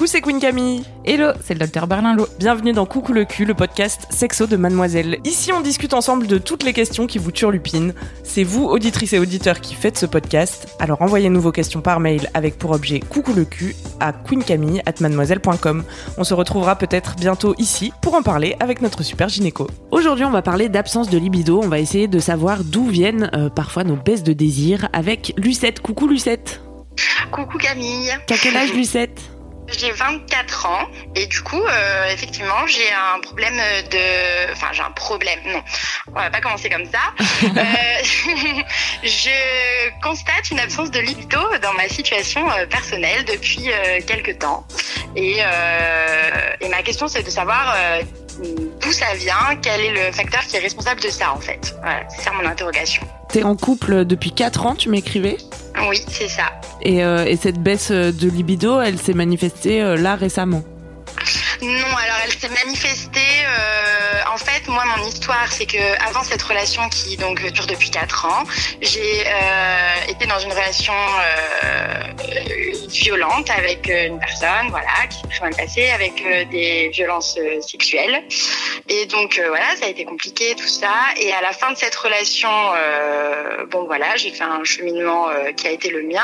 Coucou, c'est Queen Camille. Hello, c'est le docteur Berlinlot. Bienvenue dans Coucou le cul, le podcast sexo de Mademoiselle. Ici, on discute ensemble de toutes les questions qui vous turlupinent. C'est vous, auditrices et auditeurs, qui faites ce podcast. Alors envoyez-nous vos questions par mail avec pour objet Coucou le cul à queencamille@mademoiselle.com. On se retrouvera peut-être bientôt ici pour en parler avec notre super gynéco. Aujourd'hui, on va parler d'absence de libido. On va essayer de savoir d'où viennent euh, parfois nos baisses de désir avec Lucette. Coucou Lucette. Coucou Camille. T'as quel âge Lucette? J'ai 24 ans et du coup, euh, effectivement, j'ai un problème de... Enfin, j'ai un problème, non. On va pas commencer comme ça. Euh, je constate une absence de libido dans ma situation euh, personnelle depuis quelques temps. Et, euh, et ma question, c'est de savoir d'où ça vient, quel est le facteur qui est responsable de ça, en fait. Voilà, c'est ça mon interrogation. T'es en couple depuis 4 ans, tu m'écrivais Oui, c'est ça. et, euh, et cette baisse de libido, elle s'est manifestée euh, là récemment. Non, alors elle s'est manifestée. euh, en fait, moi, mon histoire, c'est que avant cette relation qui donc dure depuis 4 ans, j'ai euh, été dans une relation euh, violente avec une personne, voilà, qui s'est mal passée, avec des violences sexuelles. Et donc voilà, ça a été compliqué tout ça. Et à la fin de cette relation, bon voilà, j'ai fait un cheminement qui a été le mien.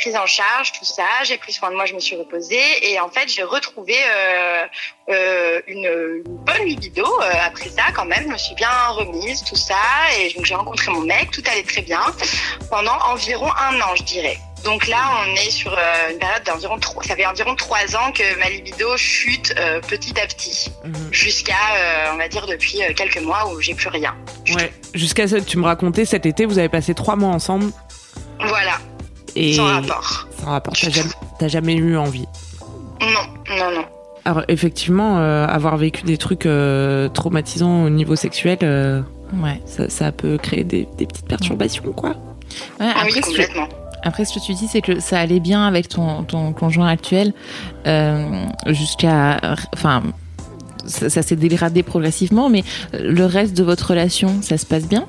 Prise en charge, tout ça. J'ai pris soin de moi, je me suis reposée et en fait j'ai retrouvé euh, euh, une, une bonne libido euh, après ça quand même. Je me suis bien remise, tout ça et donc j'ai rencontré mon mec, tout allait très bien pendant environ un an, je dirais. Donc là, on est sur une période d'environ trois. Ça fait environ trois ans que ma libido chute euh, petit à petit, jusqu'à, euh, on va dire, depuis quelques mois où j'ai plus rien. Ouais. Jusqu'à ce que tu me racontais cet été, vous avez passé 3 mois ensemble. Voilà, et sans rapport. sans rapport. T'as jamais, eu envie? Non, non, non. Alors effectivement, euh, avoir vécu des trucs euh, traumatisants au niveau sexuel, euh, Ouais. ça, ça peut créer des, des petites perturbations, quoi. Ouais, Ah après, oui, ce que, complètement. après, ce que tu dis, c'est que ça allait bien avec ton, ton conjoint actuel euh, jusqu'à. Enfin, ça, ça s'est dégradé progressivement, mais le reste de votre relation, ça se passe bien?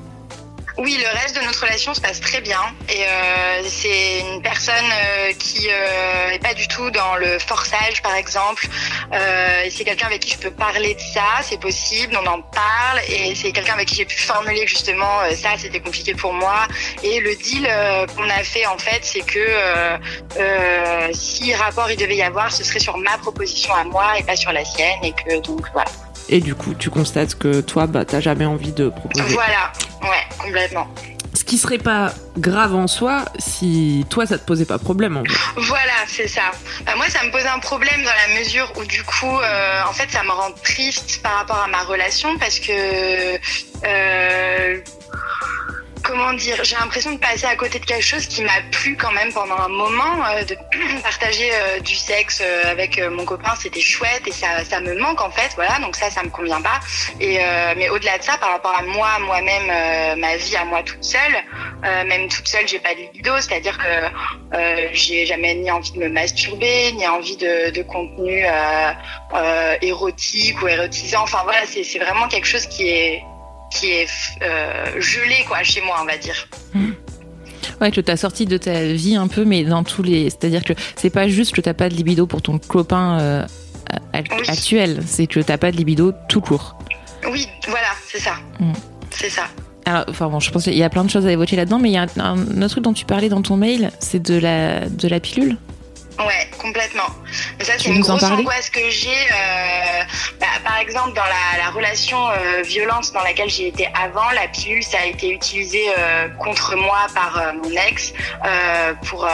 Oui, le reste de notre relation se passe très bien. Et euh, c'est une personne euh, qui euh, est pas du tout dans le forçage, par exemple. Euh, c'est quelqu'un avec qui je peux parler de ça, c'est possible, on en parle. Et c'est quelqu'un avec qui j'ai pu formuler justement euh, ça, c'était compliqué pour moi. Et le deal euh, qu'on a fait, en fait, c'est que euh, euh, si rapport il devait y avoir, ce serait sur ma proposition à moi et pas sur la sienne. Et que donc voilà. Et du coup, tu constates que toi, bah, t'as jamais envie de proposer. Voilà, ouais, complètement. Ce qui serait pas grave en soi si toi, ça te posait pas problème, en fait. Voilà, c'est ça. Bah, moi, ça me pose un problème dans la mesure où, du coup, euh, en fait, ça me rend triste par rapport à ma relation parce que, euh, comment dire, j'ai l'impression de passer à côté de quelque chose qui m'a plu quand même pendant un moment, euh, de partager euh, du sexe euh, avec euh, mon copain, c'était chouette et ça, ça me manque en fait, voilà. Donc ça, ça me convient pas. Et euh, mais au-delà de ça, par rapport à moi, moi-même, euh, ma vie à moi toute seule, même toute seule, j'ai pas de libido, c'est-à-dire que j'ai jamais ni envie de me masturber, ni envie de, de contenu érotique ou érotisant. Enfin voilà, c'est vraiment quelque chose qui est qui est euh, gelé quoi chez moi, on va dire. Ouais, que t'as sorti de ta vie un peu, mais dans tous les. C'est-à-dire que c'est pas juste que t'as pas de libido pour ton copain euh, Oui. actuel, c'est que t'as pas de libido tout court. Oui, voilà, c'est ça. Mm. C'est ça. Alors, enfin bon, je pense qu'il y a plein de choses à évoquer là-dedans, mais il y a un, un autre truc dont tu parlais dans ton mail, c'est de la, de la pilule? Ouais, complètement. Mais ça, c'est une grosse angoisse que j'ai. euh, bah, par exemple, dans la, la relation euh, violence dans laquelle j'ai été avant, la pilule, ça a été utilisé euh, contre moi par euh, mon ex euh, pour euh,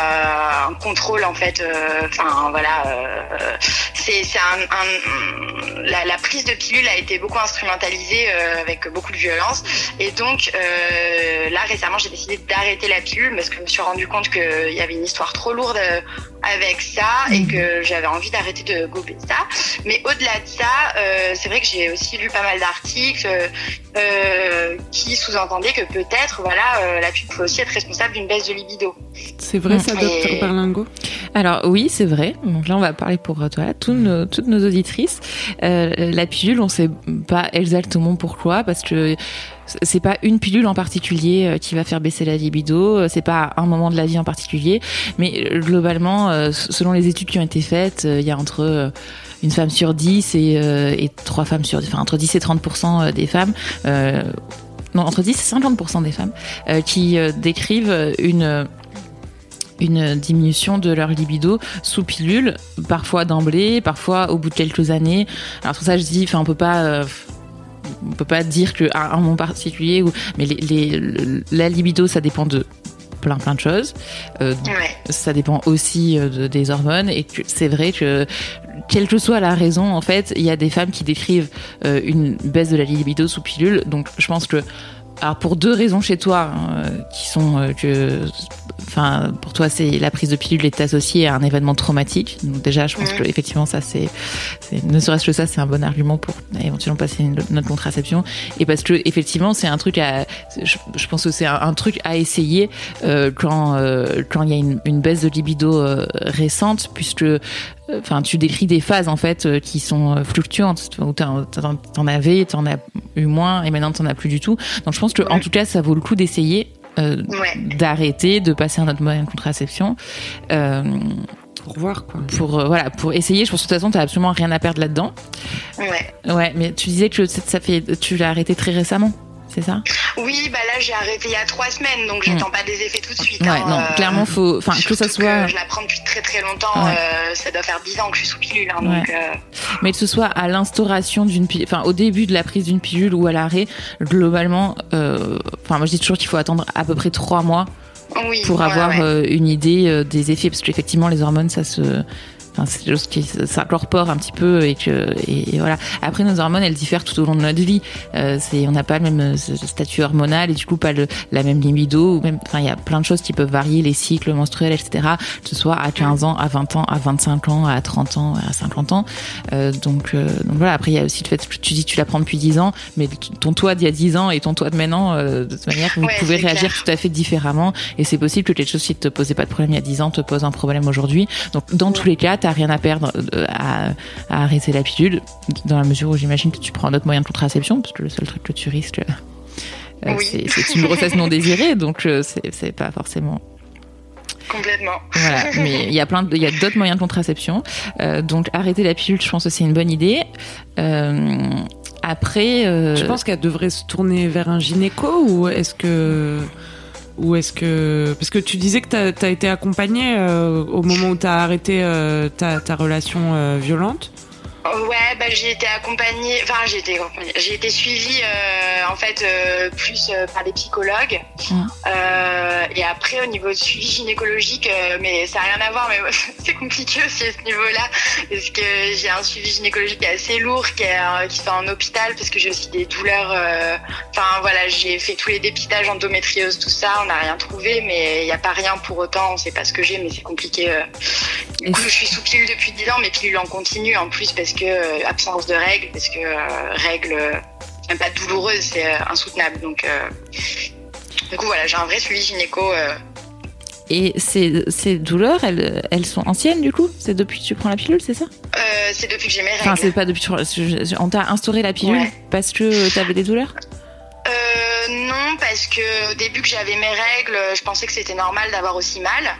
un contrôle, en fait. euh, Enfin, voilà. euh, c'est c'est un, un- la, la prise de pilule a été beaucoup instrumentalisée euh, avec beaucoup de violence. Et donc, euh, là, récemment, j'ai décidé d'arrêter la pilule parce que je me suis rendu compte qu'il y avait une histoire trop lourde euh, avec ça et que j'avais envie d'arrêter de gober ça. Mais au-delà de ça, euh, c'est vrai que j'ai aussi lu pas mal d'articles euh, qui sous-entendaient que peut-être, voilà, euh, la pub peut aussi être responsable d'une baisse de libido. C'est vrai, ça, Et- docteur Berlingo Alors oui, c'est vrai. Donc là, on va parler pour euh, toi, toutes nos, toutes nos auditrices. Euh, la pilule, on sait pas exactement pourquoi, parce que c'est pas une pilule en particulier euh, qui va faire baisser la libido, c'est pas un moment de la vie en particulier, mais globalement, selon les études qui ont été faites, il y a entre une femme sur 10 et, et trois femmes sur, enfin entre 10 et 30% des femmes. non, entre 10 et 50% des femmes qui décrivent une une diminution de leur libido sous pilule, parfois d'emblée, parfois au bout de quelques années. Alors pour ça, je dis, enfin, on peut pas. Euh, on peut pas dire qu'à un moment particulier, ou, mais les, la libido, ça dépend de plein plein de choses. Euh, Ça dépend aussi euh, de, des hormones et c'est vrai que quelle que soit la raison, en fait, il y a des femmes qui décrivent euh, une baisse de la libido sous pilule. Donc je pense que alors pour deux raisons chez toi, hein, qui sont euh, que, enfin, pour toi, c'est la prise de pilule est associée à un événement traumatique. Donc déjà, je pense que effectivement, ça, c'est, ne serait-ce que ça, c'est un bon argument pour éventuellement passer une, notre contraception. Et parce que effectivement, c'est un truc à, je, pense que c'est un, truc à essayer euh, quand euh, quand il y a une, une, baisse de libido récente, puisque enfin tu décris des phases en fait euh, qui sont euh, fluctuantes où t'en avais t'en as eu moins et maintenant t'en as plus du tout donc je pense que en tout cas ça vaut le coup d'essayer euh, d'arrêter de passer un autre moyen de contraception pour voir quoi. pour voilà pour essayer. Je pense que de toute façon t'as absolument rien à perdre là dedans ouais. Ouais mais tu disais que ça fait tu l'as arrêté très récemment c'est ça? Oui, bah là j'ai arrêté il y a trois semaines, donc j'attends mm. pas des effets tout de suite. Ouais, hein, non, euh, clairement faut, enfin que ça soit. je la prends depuis très très longtemps. Euh, ça doit faire dix ans que je suis sous pilule, hein, donc. Euh, Mais que ce soit à l'instauration d'une pilule, enfin au début de la prise d'une pilule ou à l'arrêt, globalement, enfin moi je dis toujours qu'il faut attendre à peu près trois mois. pour avoir une idée des effets parce qu'effectivement les hormones ça se c'est quelque chose qui s'incorpore un petit peu et que et, voilà. Après nos hormones elles diffèrent tout au long de notre vie. Euh, c'est on n'a pas le même euh, statut hormonal et du coup pas le, la même libido ou même enfin il y a plein de choses qui peuvent varier les cycles menstruels etc. Que ce soit à 15 ans, à 20 ans, à 25 ans, à 30 ans, à 50 ans. Euh, donc euh, donc voilà. Après il y a aussi le fait que tu dis tu la prends depuis 10 ans, mais ton toi d'il y a 10 ans et ton toi de maintenant de toute manière vous pouvez réagir tout à fait différemment et c'est possible que quelque chose qui te posait pas de problème il y a 10 ans te pose un problème aujourd'hui. Donc dans tous les cas rien à perdre euh, à, arrêter la pilule, dans la mesure où j'imagine que tu prends un autre moyen de contraception, parce que le seul truc que tu risques, euh, c'est une grossesse non désirée, donc euh, c'est pas forcément Complètement. Voilà, mais il y a plein, il y a d'autres moyens de contraception. donc arrêter la pilule, je pense que c'est une bonne idée. après, je pense qu'elle devrait se tourner vers un gynéco ou est-ce que ou est-ce que. Parce que tu disais que tu as, été accompagnée euh, au moment où tu as arrêté euh, ta, ta, relation euh, violente Ouais, bah, j'ai été accompagnée, enfin j'ai été, j'ai été suivie euh, en fait euh, plus euh, par des psychologues. et après au niveau de suivi gynécologique, mais ça n'a rien à voir, mais c'est compliqué aussi à ce niveau-là parce que j'ai un suivi gynécologique assez lourd qui est qui fait en hôpital parce que j'ai aussi des douleurs. Enfin voilà, j'ai fait tous les dépistages endométriose, tout ça, on n'a rien trouvé, mais il n'y a pas rien pour autant. On sait pas ce que j'ai, mais c'est compliqué. Du coup, je suis sous pilule depuis 10 ans, mais pilule en continu en plus parce que euh, absence de règles, parce que euh, règles, euh, même pas douloureuses, c'est insoutenable. Donc, du coup, voilà, j'ai un vrai suivi gynéco. Et ces, ces, douleurs, elles, elles sont anciennes du coup? C'est depuis que tu prends la pilule, c'est ça? C'est depuis que j'ai mes règles. Enfin, c'est pas depuis. On t'a instauré la pilule parce que tu avais des douleurs? Non, parce que au début que j'avais mes règles, je pensais que c'était normal d'avoir aussi mal.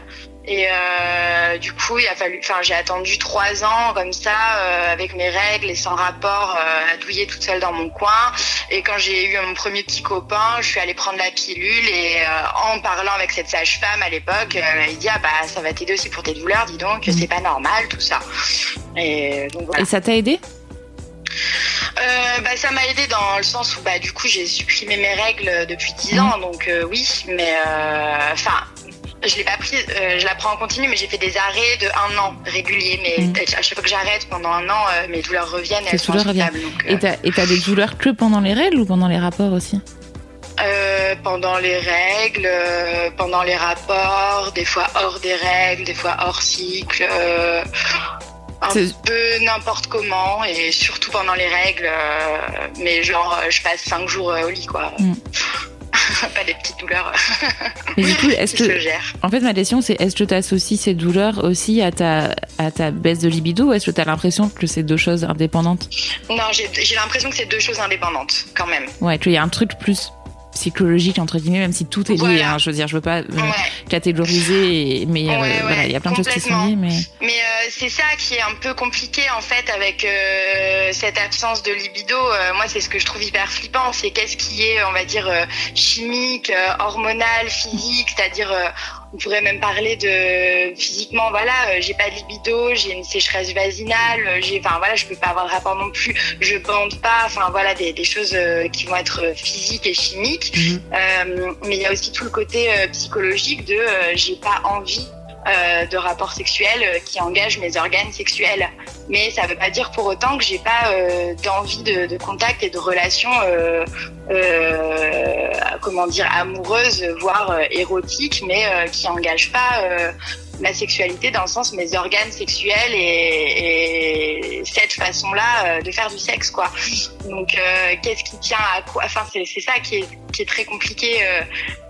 Et euh, du coup, il a fallu, enfin, j'ai attendu trois ans comme ça, euh, avec mes règles et sans rapport, euh, à douiller toute seule dans mon coin. Et quand j'ai eu mon premier petit copain, je suis allée prendre la pilule et euh, en parlant avec cette sage-femme à l'époque, il dit ah bah ça va t'aider aussi pour tes douleurs, dis donc, mmh. c'est pas normal tout ça. Et, donc, voilà. et ça t'a aidé? Euh, bah, ça m'a aidé dans le sens où bah, du coup j'ai supprimé mes règles depuis 10 mmh. ans, donc euh, oui, mais enfin je l'ai pas prise, euh, je la prends en continu, mais j'ai fait des arrêts de un an réguliers. Mais mm. à chaque fois que j'arrête pendant un an, euh, mes douleurs reviennent. Et elles sont euh... Et t'as des douleurs que pendant les règles ou pendant les rapports aussi? Euh, pendant les règles, euh, pendant les rapports, des fois hors des règles, des fois hors cycle, un peu n'importe comment et surtout pendant les règles. mais genre, je passe cinq jours au lit, quoi. Mm. pas des petites douleurs. Mais du coup, est-ce que se gèrent. en fait ma question c'est est-ce que tu associes ces douleurs aussi à ta à ta baisse de libido ou est-ce que tu as l'impression que c'est deux choses indépendantes? Non, j'ai l'impression que c'est deux choses indépendantes quand même. Ouais, qu'il y a un truc plus psychologique entre guillemets même si tout est lié Voilà. hein, je veux dire je veux pas euh, Ouais. catégoriser mais euh, Ouais, voilà il y a plein de choses qui sont liées mais Mais c'est ça qui est un peu compliqué en fait avec euh, cette absence de libido. Euh, moi, c'est ce que je trouve hyper flippant. C'est qu'est-ce qui est, on va dire, euh, chimique, euh, hormonal, physique, c'est-à-dire. euh, on pourrait même parler de physiquement, voilà, euh, j'ai pas de libido, j'ai une sécheresse vaginale, euh, j'ai, enfin voilà, je peux pas avoir de rapport non plus, je bande pas, enfin voilà, des, des choses euh, qui vont être physiques et chimiques. Mhm. Euh, mais il y a aussi tout le côté euh, psychologique de euh, j'ai pas envie euh, de rapports sexuels euh, qui engagent mes organes sexuels. Mais ça veut pas dire pour autant que j'ai pas euh, d'envie de, contact et de relations, comment dire, amoureuses, voire érotiques, mais qui engagent pas ma sexualité dans le sens mes organes sexuels et, et cette façon-là euh, de faire du sexe, quoi. Donc, euh, qu'est-ce qui tient à quoi? Enfin, c'est c'est ça qui est, qui est très compliqué. euh,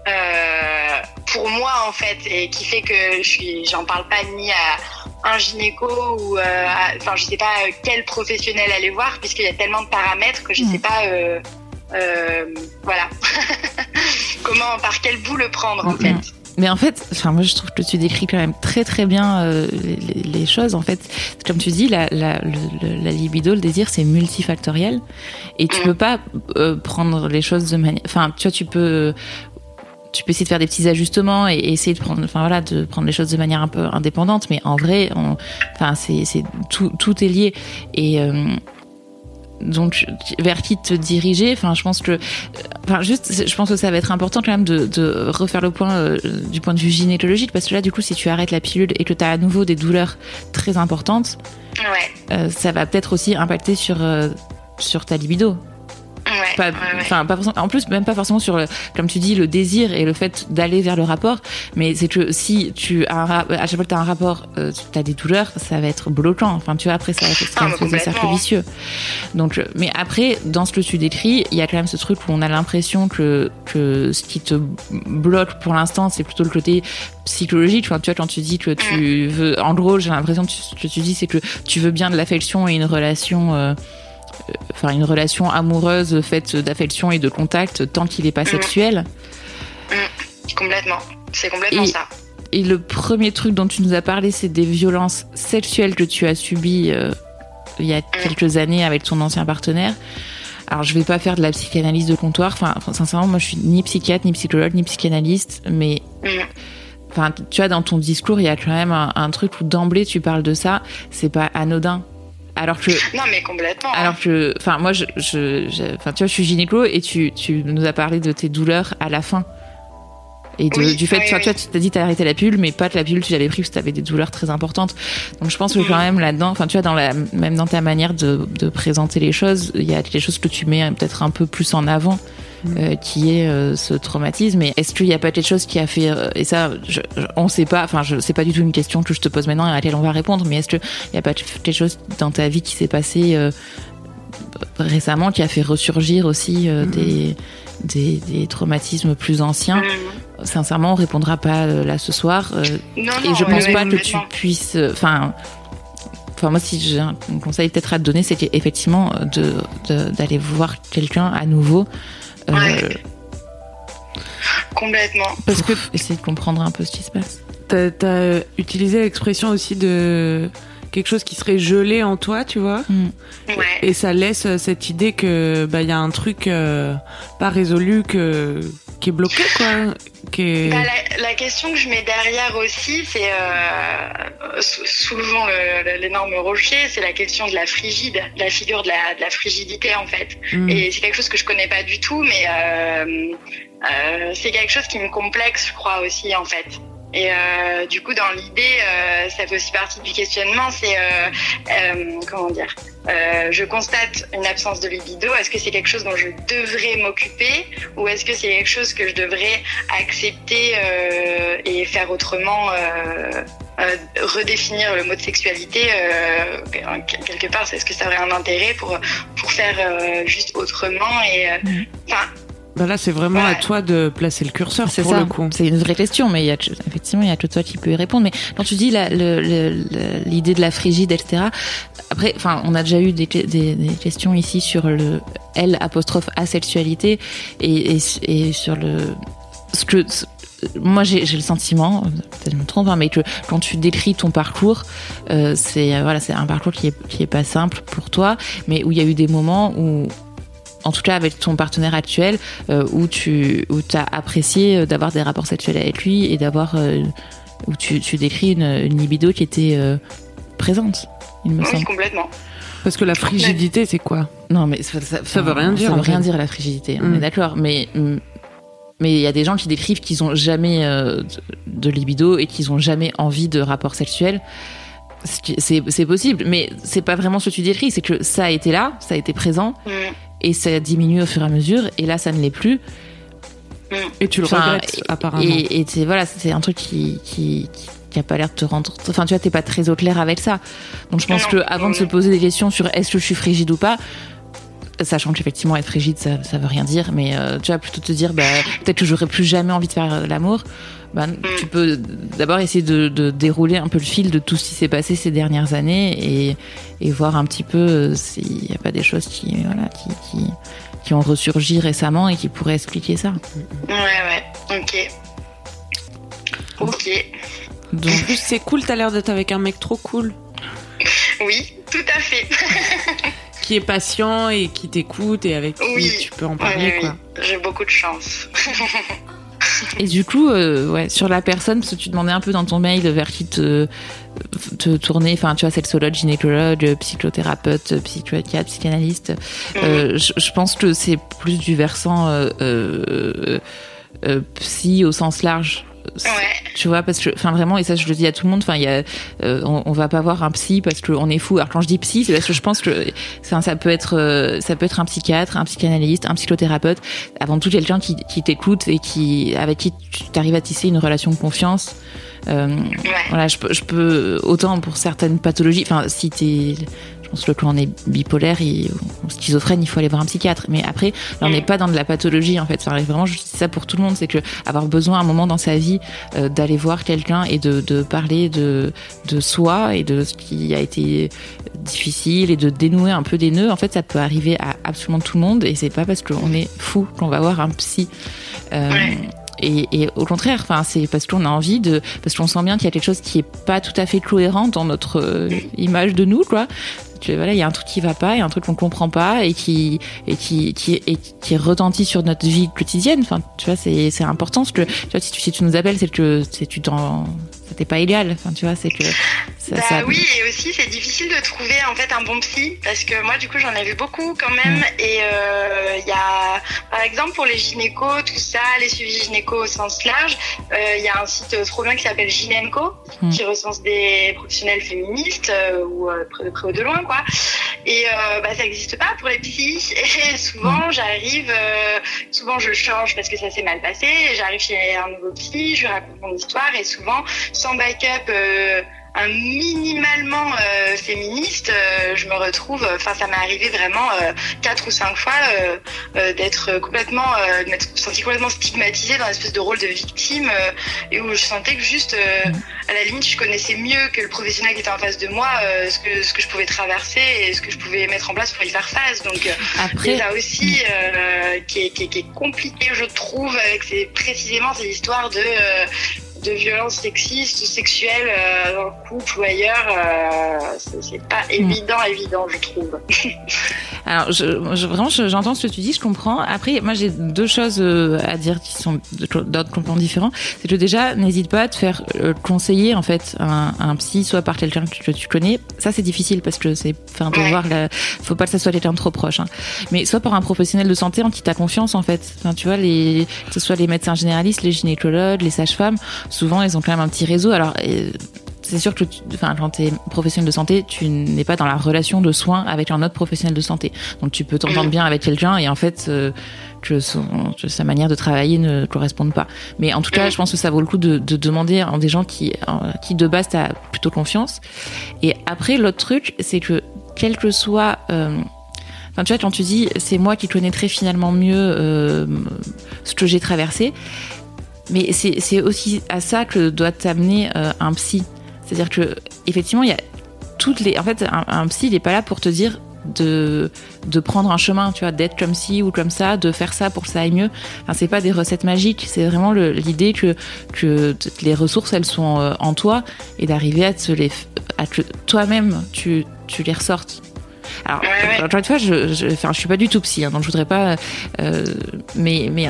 euh, pour moi en fait et qui fait que je suis j'en parle pas ni à un gynéco ou euh, à- enfin je sais pas quel professionnel aller voir puisqu'il y a tellement de paramètres que je Mhm. sais pas euh, euh, voilà comment par quel bout le prendre en Mhm. fait Mais en fait, enfin moi je trouve que tu décris quand même très très bien euh, les, les- choses. En fait, comme tu dis, la, la, le- la libido, le désir, c'est multifactoriel et tu peux pas euh, prendre les choses de manière. Enfin, tu vois, tu peux tu peux essayer de faire des petits ajustements et, essayer de prendre, enfin voilà, de prendre les choses de manière un peu indépendante. Mais en vrai, on, enfin c'est tout tout est lié et euh, donc vers qui te diriger. Enfin je pense que enfin juste je pense que ça va être important quand même de, de refaire le point euh, du point de vue gynécologique parce que là du coup si tu arrêtes la pilule et que tu as à nouveau des douleurs très importantes ouais. euh, ça va peut-être aussi impacter sur euh, sur ta libido ouais pas, ouais, forcément- en plus même pas forcément sur le, comme tu dis le désir et le fait d'aller vers le rapport mais c'est que si tu as un, à chaque fois que tu as un rapport euh, tu as des douleurs ça va être bloquant. Enfin tu vois après ça va être Ah, un espèce de cercle vicieux. Donc euh, mais après dans ce que tu décris il y a quand même ce truc où on a l'impression que que ce qui te bloque pour l'instant c'est plutôt le côté psychologique. Enfin, tu vois quand tu dis que tu veux en gros j'ai l'impression que que tu dis c'est que tu veux bien de l'affection et une relation euh, enfin une relation amoureuse faite d'affection et de contact tant qu'il n'est pas Mhm. sexuel. complètement c'est complètement Et- ça Et le premier truc dont tu nous as parlé, c'est des violences sexuelles que tu as subies euh, il y a quelques années avec ton ancien partenaire. Alors je vais pas faire de la psychanalyse de comptoir. Enfin, sincèrement, moi je suis ni psychiatre, ni psychologue, ni psychanalyste, mais enfin tu vois dans ton discours il y a quand même un, un truc où d'emblée tu parles de ça. C'est pas anodin. Alors que non mais complètement Alors que, enfin, moi, je, je, tu vois, je suis gynéco et tu, tu nous as parlé de tes douleurs à la fin. Et de- Oui, du fait, oui, tu vois, oui. tu vois, tu t'as dit t'as arrêté la pilule, mais pas que la pilule tu l'avais pris parce que t'avais des douleurs très importantes. Donc je pense que quand Mhm. même là-dedans, enfin, tu vois, dans la, même dans ta manière de, de présenter les choses, il y a des choses que tu mets peut-être un peu plus en avant. Euh, qui est euh, ce traumatisme et est-ce qu'il n'y a pas quelque chose qui a fait euh, et ça je, je- on sait pas enfin je c'est pas du tout une question que je te pose maintenant et à laquelle on va répondre mais est-ce qu'il n'y a pas quelque chose dans ta vie qui s'est passé récemment qui a fait ressurgir aussi Mhm. des, des, des traumatismes plus anciens? Sincèrement, on répondra pas là ce soir. non, et non, je pense pas que tu puisses. Enfin. Enfin, moi, si j'ai un conseil peut-être à te donner, c'est effectivement de de- d'aller voir quelqu'un à nouveau. Euh, Ouais. complètement Parce que pour essayer de comprendre un peu ce qui se passe. t'as as utilisé l'expression aussi de quelque chose qui serait gelé en toi, tu vois. ouais Et ça laisse euh, cette idée que bah il y a un truc euh, pas résolu que qui est bloqué quoi, qui est Bah, la, la question que je mets derrière aussi, c'est euh, sou- soulevant le- le- l'énorme rocher, c'est la question de la frigide, de la figure de la, de la frigidité en fait. Mm. Et c'est quelque chose que je connais pas du tout, mais euh, euh, c'est quelque chose qui me complexe, je crois aussi en fait. Et euh, du coup, dans l'idée, euh, ça fait aussi partie du questionnement. C'est euh, euh, comment dire euh, Je constate une absence de libido. Est-ce que c'est quelque chose dont je devrais m'occuper, ou est-ce que c'est quelque chose que je devrais accepter euh, et faire autrement euh, euh, redéfinir le mot de sexualité euh, quelque part, est-ce que ça aurait un intérêt pour pour faire euh, juste autrement et euh, Mhm. enfin Bah là, c'est vraiment à toi de placer le curseur pour le coup. C'est une vraie question, mais il y a, effectivement, il y a que toi qui peux y répondre. Mais quand tu dis l'idée de la frigide, etc. Après, enfin, on a déjà eu des, questions ici sur le L apostrophe asexualité et, et, sur le ce que moi j'ai le sentiment, peut-être je me trompe, hein, mais que quand tu décris ton parcours, euh, c'est voilà, c'est un parcours qui est qui est pas simple pour toi, mais où il y a eu des moments où en tout cas avec ton partenaire actuel, euh, où tu où as apprécié d'avoir des rapports sexuels avec lui et d'avoir euh, où tu, tu décris une, une, libido qui était euh, présente, il me oui, complètement. Parce que la frigidité, c'est quoi? Non, mais ça, ça, veut rien dire. Ça veut rien dire la frigidité. On est mm. d'accord, mais mm, mais il y a des gens qui décrivent qu'ils ont jamais de libido et qu'ils ont jamais envie de rapports sexuels c'est possible, mais c'est pas vraiment ce que tu décris, c'est que ça a été là, ça a été présent, mm et ça diminue au fur et à mesure. Et là ça ne l'est plus. Et tu le regrettes apparemment. et, et voilà c'est un truc qui, qui, qui a pas l'air de te rendre enfin tu vois t'es pas très au clair avec ça. Donc je pense que avant de se poser des questions sur est-ce que je suis frigide ou pas sachant qu'effectivement être frigide ça, ça veut rien dire mais euh, tu vas plutôt te dire bah, peut-être que j'aurais plus jamais envie de faire l'amour bah, tu peux d'abord essayer de, de, dérouler un peu le fil de tout ce qui s'est passé ces dernières années et, et voir un petit peu euh, s'il n'y a pas des choses qui, voilà, qui, qui, qui, ont ressurgi récemment et qui pourraient expliquer ça. Ouais, ouais, ok. Ok. Donc, en plus, c'est cool, t'as l'air d'être avec un mec trop cool. Oui, tout à fait. qui est patient et qui t'écoute et avec qui tu peux en parler, quoi. J'ai beaucoup de chance. Et du coup, euh, ouais, sur la personne, parce que tu demandais un peu dans ton mail vers qui te, te tourner, enfin, tu vois, sexologue, gynécologue, psychothérapeute, psychiatre, psychanalyste. Euh, je, je, pense que c'est plus du versant euh, euh, euh psy au sens large. Tu vois, parce que, enfin, vraiment, et ça, je le dis à tout le monde, enfin, il y a, euh, on, on, va pas voir un psy parce qu'on est fou. Alors, quand je dis psy, c'est parce que je pense que ça, ça peut être, euh, ça peut être un psychiatre, un psychanalyste, un psychothérapeute, avant tout quelqu'un qui, qui t'écoute et qui, avec qui tu arrives à tisser une relation de confiance. Euh, Voilà, je peux, je peux, autant pour certaines pathologies, enfin, si t'es, je pense que quand on est bipolaire ou schizophrène, il faut aller voir un psychiatre. Mais après, on n'est pas dans de la pathologie en fait. C'est vraiment juste ça pour tout le monde, c'est que avoir besoin à un moment dans sa vie euh, d'aller voir quelqu'un et de, de, parler de, de soi et de ce qui a été difficile et de dénouer un peu des nœuds. En fait, ça peut arriver à absolument tout le monde et c'est pas parce qu'on est fou qu'on va voir un psy. Euh, et, et, au contraire, enfin, c'est parce qu'on a envie de, parce qu'on sent bien qu'il y a quelque chose qui est pas tout à fait cohérent dans notre euh, image de nous, quoi. Tu, voilà, il y a un truc qui va pas, il y a un truc qu'on comprend pas et qui et qui qui et qui retentit sur notre vie quotidienne. Enfin, tu vois, c'est c'est important parce que tu vois, si tu si tu nous appelles, c'est que c'est tu t'en c'était pas égal. Enfin, tu vois, c'est que ça, bah oui, et aussi c'est difficile de trouver en fait un bon psy parce que moi du coup j'en ai vu beaucoup quand même mm. et il euh, y a par exemple pour les gynécos tout ça, les suivis gynéco au sens large, il euh, y a un site trop bien qui s'appelle Gynenco mm. qui recense des professionnels féministes euh, ou de près ou de loin quoi. Et bah ça n'existe pas pour les psys et souvent mm. j'arrive, souvent je change parce que ça s'est mal passé, j'arrive chez un nouveau psy, je lui raconte mon histoire et souvent sans backup un minimalement euh, féministe, euh, je me retrouve, enfin ça m'est arrivé vraiment euh, quatre ou cinq fois d'être complètement, de m'être sentie complètement stigmatisée dans une espèce de rôle de victime et où je sentais que juste, à la limite, je connaissais mieux que le professionnel qui était en face de moi ce que ce que je pouvais traverser et ce que je pouvais mettre en place pour y faire face. Donc après, là aussi qui est, qui, est, qui, est, compliqué, je trouve, avec ces, précisément ces histoires de de violences sexistes ou sexuelles euh, dans le couple ou ailleurs, euh, c'est pas hmm. évident, évident, je trouve. Alors, je, je, vraiment, j'entends ce que tu dis, je comprends. Après, moi, j'ai deux choses euh, à dire qui sont d'ordre complètement différent. C'est que déjà, n'hésite pas à te faire euh, conseiller, en fait, un, un psy, soit par quelqu'un que tu connais. Ça, c'est difficile parce que c'est, enfin, de voir, la, faut pas que ça soit quelqu'un trop proche. Hein. Mais soit par un professionnel de santé en qui t'as confiance, en fait. Enfin, tu vois, les, que ce soit les médecins généralistes, les gynécologues, les sages-femmes, souvent, ils ont quand même un petit réseau. Alors, c'est sûr que, enfin, quand tu es professionnel de santé, tu n'es pas dans la relation de soins avec un autre professionnel de santé. Donc, tu peux t'entendre bien avec quelqu'un et en fait, euh, que, sa manière de travailler ne corresponde pas. Mais en tout cas, je pense que ça vaut le coup de, de demander à des gens qui, qui de base, t'as plutôt confiance. Et après, l'autre truc, c'est que quel que soit euh, Enfin, tu vois, quand tu dis c'est moi qui connaîtrais finalement mieux euh, ce que j'ai traversé, mais c'est aussi à ça que doit t'amener euh, un psy. C'est-à-dire que effectivement, il y a toutes les. En fait, un, psy, il est pas là pour te dire de, de prendre un chemin, tu vois, d'être comme ci ou comme ça, de faire ça pour que ça aille mieux. Enfin, c'est pas des recettes magiques, c'est vraiment l'idée que, que les ressources, elles sont euh, en toi et d'arriver à te les, à que toi-même, tu, tu les ressortes. Alors, encore une fois, je, je, enfin, je suis pas du tout psy, hein, donc je voudrais pas. Euh, mais mais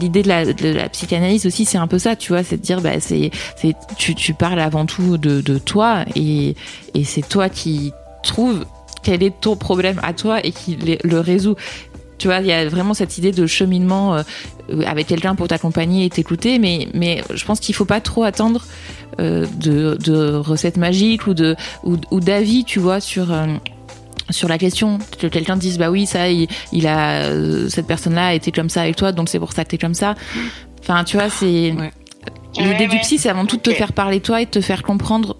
l'idée de la, de la, psychanalyse aussi, c'est un peu ça, tu vois, c'est de dire, bah, c'est, c'est, tu, tu parles avant tout de, de toi et, et c'est toi qui trouves quel est ton problème à toi et qui le résout. Tu vois, il y a vraiment cette idée de cheminement euh, avec quelqu'un pour t'accompagner et t'écouter, mais, mais je pense qu'il faut pas trop attendre euh, de, de, recettes magiques ou de ou, ou d'avis, tu vois, sur sur la question que quelqu'un dise bah oui ça il, il a euh, cette personne là a été comme ça avec toi donc c'est pour ça que t'es comme ça. Enfin tu vois c'est ouais. l'idée du psy c'est avant tout de te faire parler toi et de te faire comprendre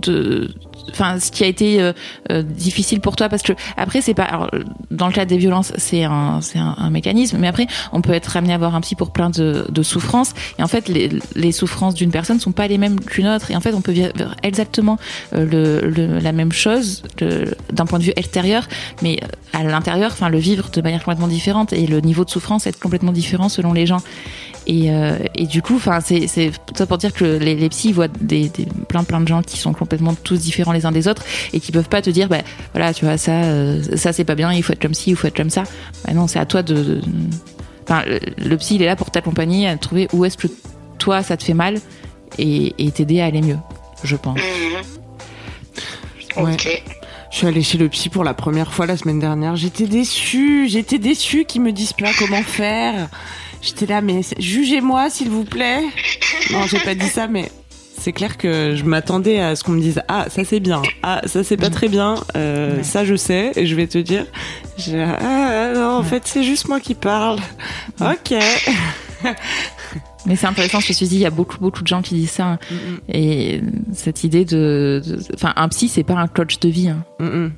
de enfin ce qui a été euh, euh, difficile pour toi parce que après c'est pas alors, dans le cas des violences c'est un c'est un, mécanisme mais après on peut être amené à avoir un psy pour plein de, souffrances et en fait les, souffrances d'une personne sont pas les mêmes qu'une autre et en fait on peut vivre exactement euh, la même chose d'un point de vue extérieur mais à l'intérieur enfin le vivre de manière complètement différente et le niveau de souffrance être complètement différent selon les gens. Et, et du coup, enfin, c'est c'est ça pour dire que les, les psys voient des, plein plein de gens qui sont complètement tous différents les uns des autres et qui peuvent pas te dire, bah voilà, tu vois ça, euh, ça c'est pas bien, il faut être comme ci, il faut être comme ça. Bah non, c'est à toi de, de... Enfin, le, le, psy il est là pour t'accompagner à trouver où est-ce que toi ça te fait mal et t'aider à aller mieux, je pense. Mmh. Ouais. Ok. Je suis allée chez le psy pour la première fois la semaine dernière. J'étais déçue, j'étais déçue qu'ils me disent pas comment faire. J'étais là, mais jugez-moi s'il vous plaît. Non, j'ai pas dit ça, mais c'est clair que je m'attendais à ce qu'on me dise ah ça c'est bien, ah ça c'est pas très bien, euh, ouais. ça je sais et je vais te dire ah non en ouais. fait c'est juste moi qui parle. Ok. Mais c'est intéressant ce que tu dis, il y a beaucoup beaucoup de gens qui disent ça mm -hmm. et cette idée de, enfin un psy c'est pas un coach de vie. Hein. Mm.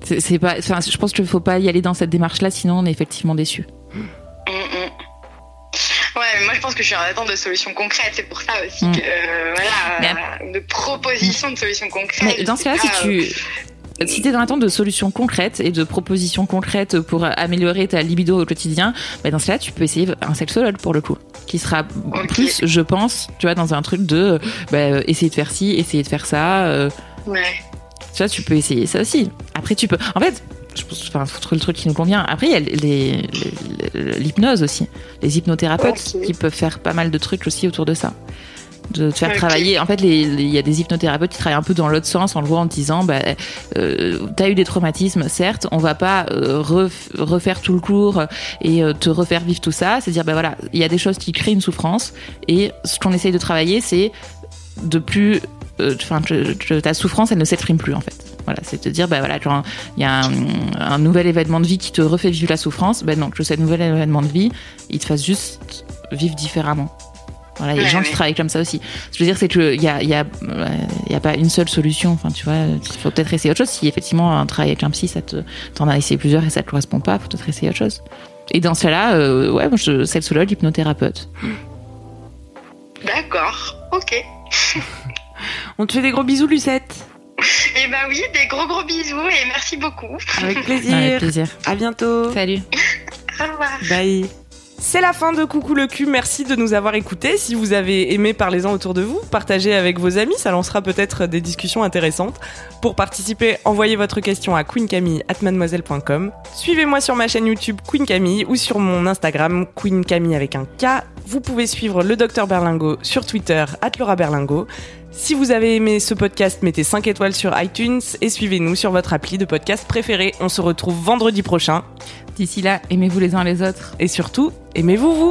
C'est pas, enfin je pense qu'il faut pas y aller dans cette démarche là sinon on est effectivement déçu. Moi je pense que je suis en attente de solutions concrètes. C'est pour ça aussi que euh, voilà, mais, de propositions de solutions concrètes. Mais dans ce cas-là, si tu si tu es dans l'attente de solutions concrètes et de propositions concrètes pour améliorer ta libido au quotidien, bah dans ce cas-là, tu peux essayer un sexologue pour le coup, qui sera okay. plus, je pense, tu vois, dans un truc de bah, essayer de faire ci, essayer de faire ça. Euh, ouais. Tu vois, tu peux essayer ça aussi. Après, tu peux. En fait, je pense, enfin, faut trouver le truc qui nous convient. Après, il y a l'hypnose aussi, les hypnothérapeutes okay. qui peuvent faire pas mal de trucs aussi autour de ça de te faire okay. travailler. En fait, il y a des hypnothérapeutes qui travaillent un peu dans l'autre sens en le voit en te disant, bah, euh, t'as eu des traumatismes, certes, on va pas euh, ref, refaire tout le cours et euh, te refaire vivre tout ça. C'est dire, bah voilà, il y a des choses qui créent une souffrance et ce qu'on essaye de travailler, c'est de plus, enfin, ta souffrance, elle ne s'exprime plus en fait. Voilà, c'est te dire, bah voilà, il y a un, un, nouvel événement de vie qui te refait vivre la souffrance, ben non, que cet nouvel événement de vie, il te fasse juste vivre différemment. Voilà, il y a des gens qui travaillent comme ça aussi. Ce que je veux dire, c'est qu'il y a, y, a, y a pas une seule solution. Enfin, tu vois, il faut peut-être essayer autre chose. Si effectivement un travail avec un psy, ça te, t'en as essayé plusieurs et ça te correspond pas, faut peut-être essayer autre chose. Et dans ce cas-là, euh, ouais, moi, je, sexologue, hypnothérapeute. D'accord, ok. On te fait des gros bisous, Lucette. Eh ben oui, des gros gros bisous et merci beaucoup. Avec plaisir. Avec plaisir. À bientôt. Salut. Au revoir. Bye. C'est la fin de Coucou le cul, merci de nous avoir écoutés. Si vous avez aimé, parlez-en autour de vous, partagez avec vos amis, ça lancera peut-être des discussions intéressantes. Pour participer, envoyez votre question à queencamille.mademoiselle.com. Suivez-moi sur ma chaîne YouTube Queen Camille ou sur mon Instagram Queen Camille avec un K. Vous pouvez suivre le docteur Berlingo sur Twitter, Laura Berlingo. Si vous avez aimé ce podcast, mettez 5 étoiles sur iTunes et suivez-nous sur votre appli de podcast préféré. On se retrouve vendredi prochain. D'ici là, aimez-vous les uns les autres. Et surtout, aimez-vous vous